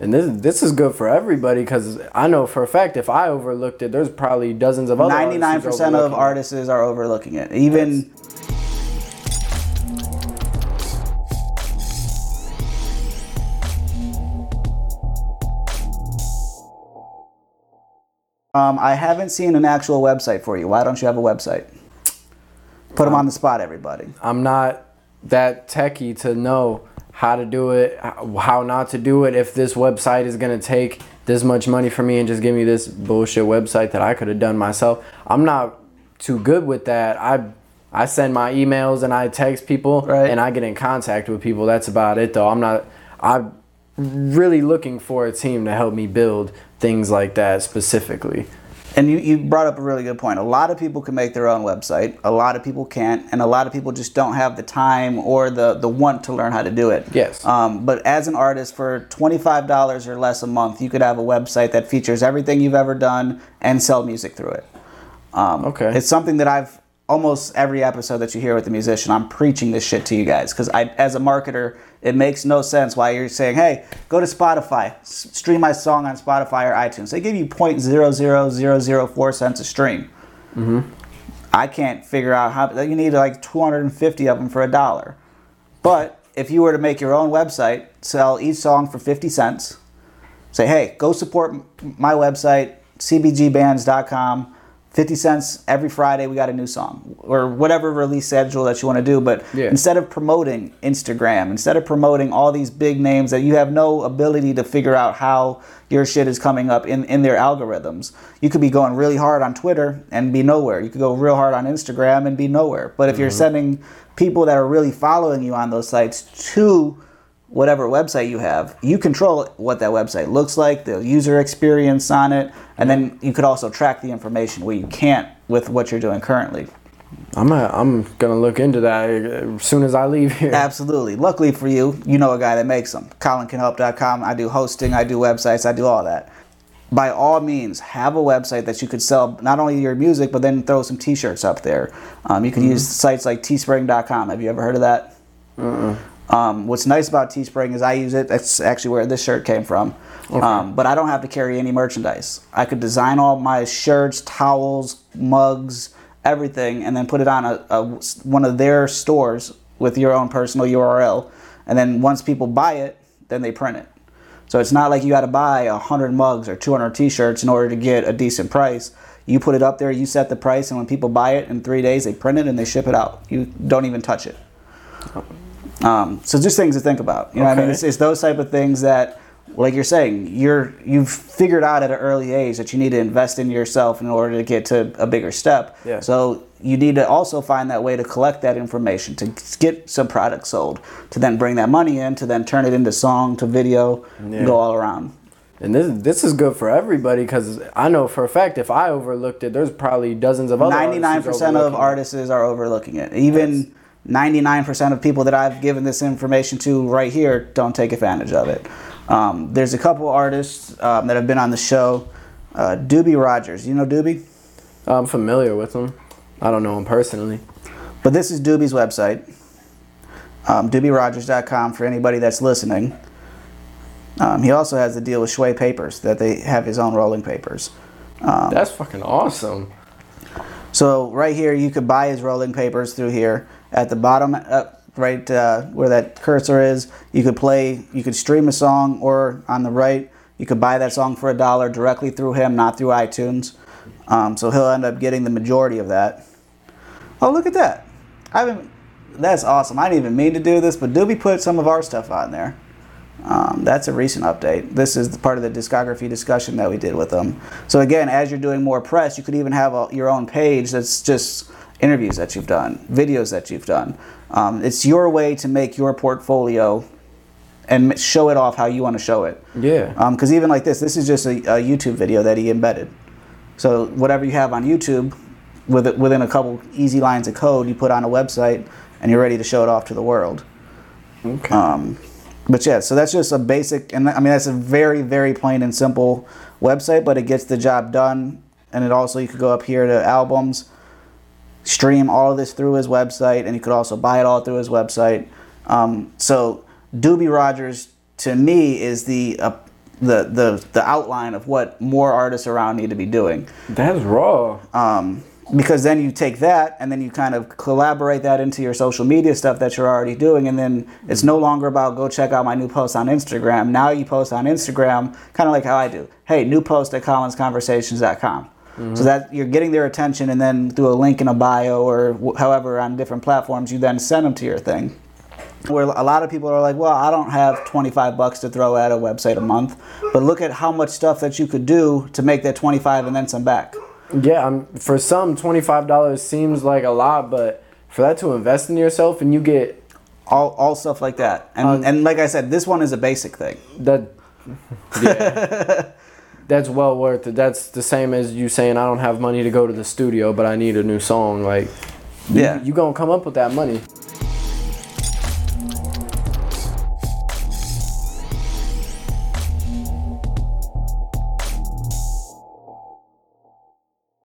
And this this is good for everybody because I know for a fact if I overlooked it, there's probably dozens of other. Ninety nine percent of artists are overlooking it. Even. Um, I haven't seen an actual website for you. Why don't you have a website? Put them on the spot, everybody. I'm not that techie to know how to do it, how not to do it. If this website is gonna take this much money for me and just give me this bullshit website that I could have done myself, I'm not too good with that. I I send my emails and I text people Right. and I get in contact with people. That's about it though. I'm not. I'm really looking for a team to help me build things like that specifically. And you, you brought up a really good point. A lot of people can make their own website. A lot of people can't, and a lot of people just don't have the time or the, the want to learn how to do it. Yes. Um, but as an artist, for twenty five dollars or less a month, you could have a website that features everything you've ever done and sell music through it. Um, Okay. It's something that I've almost every episode that you hear with the musician, I'm preaching this shit to you guys because I, as a marketer, it makes no sense why you're saying, "Hey, go to Spotify, s- stream my song on Spotify or iTunes." They give you .00004 cents a stream. Mm-hmm. I can't figure out how you need like 250 of them for a dollar. But if you were to make your own website, sell each song for 50 cents, say, hey, go support m- my website, cbgbands.com. 50 cents every Friday, we got a new song, or whatever release schedule that you want to do. But Yeah. instead of promoting Instagram, instead of promoting all these big names that you have no ability to figure out how your shit is coming up in, in their algorithms, you could be going really hard on Twitter and be nowhere. You could go real hard on Instagram and be nowhere. But if you're mm-hmm. sending people that are really following you on those sites to whatever website you have, you control what that website looks like, the user experience on it, and then you could also track the information where you can't with what you're doing currently. I'm a, I'm gonna look into that as soon as I leave here. Absolutely. Luckily for you, you know a guy that makes them. ColinCanHelp.com. I do hosting, I do websites, I do all that. By all means, have a website that you could sell not only your music, but then throw some T-shirts up there. Um, you can use sites like Teespring.com. Have you ever heard of that? Um, what's nice about Teespring is I use it. That's actually where this shirt came from. Um, but I don't have to carry any merchandise. I could design all my shirts, towels, mugs, everything, and then put it on a, a one of their stores with your own personal URL. And then once people buy it, then they print it. So it's not like you got to buy a hundred mugs or 200 T-shirts in order to get a decent price. You put it up there, you set the price, and when people buy it in three days, they print it and they ship it out. You don't even touch it. Um, so just things to think about. You know, okay. I mean, it's, it's those type of things that, like you're saying, you're you've figured out at an early age that you need to invest in yourself in order to get to a bigger step. Yeah. So you need to also find that way to collect that information to get some products sold, to then bring that money in, to then turn it into song, to video, yeah. go all around. And this this is good for everybody because I know for a fact if I overlooked it, there's probably dozens of other. Ninety nine percent of artists are overlooking it. Even. 99% of people that I've given this information to right here don't take advantage of it. Um, there's a couple artists um, that have been on the show. Uh, Doobie Rogers, you know Doobie? I'm familiar with him. I don't know him personally. But this is Doobie's website, um, DoobieRogers.com for anybody that's listening. Um, he also has a deal with Shway Papers that they have his own rolling papers. Um, that's fucking awesome. So right here, you could buy his rolling papers through here. At the bottom, uh, right uh, where that cursor is, you could play, you could stream a song, or on the right, you could buy that song for a dollar directly through him, not through iTunes. Um, so he'll end up getting the majority of that. Oh, look at that! I haven't. That's awesome. I didn't even mean to do this, but Doobie put some of our stuff on there. Um, that's a recent update. This is part of the discography discussion that we did with them. So again, as you're doing more press, you could even have a, your own page that's just interviews that you've done, videos that you've done. Um, it's your way to make your portfolio and show it off how you want to show it. Yeah. Because even like this, this is just a, a YouTube video that he embedded. So whatever you have on YouTube, with within a couple easy lines of code, you put on a website, and you're ready to show it off to the world. Okay. Um, but yeah, so that's just a basic, and I mean that's a very very plain and simple website, but it gets the job done. And it also you could go up here to albums, stream all of this through his website, and you could also buy it all through his website. Um, so Doobie Rogers to me is the uh, the the the outline of what more artists around need to be doing. That's raw. Um, because then you take that and then you kind of collaborate that into your social media stuff that you're already doing and then it's no longer about go check out my new post on instagram now you post on instagram kind of like how i do hey new post at collinsconversations.com so that you're getting their attention and then through a link in a bio or wh- however on different platforms you then send them to your thing where a lot of people are like, well, I don't have 25 bucks to throw at a website a month, but look at how much stuff that you could do to make that 25 and then some back. Yeah, I'm, for some, twenty five dollars seems like a lot, but for that to invest in yourself and you get all, all stuff like that. And Um, and like I said, this one is a basic thing. that, yeah, that's well worth it. That's the same as you saying I don't have money to go to the studio, but I need a new song. Like, you- Yeah. you gonna come up with that money.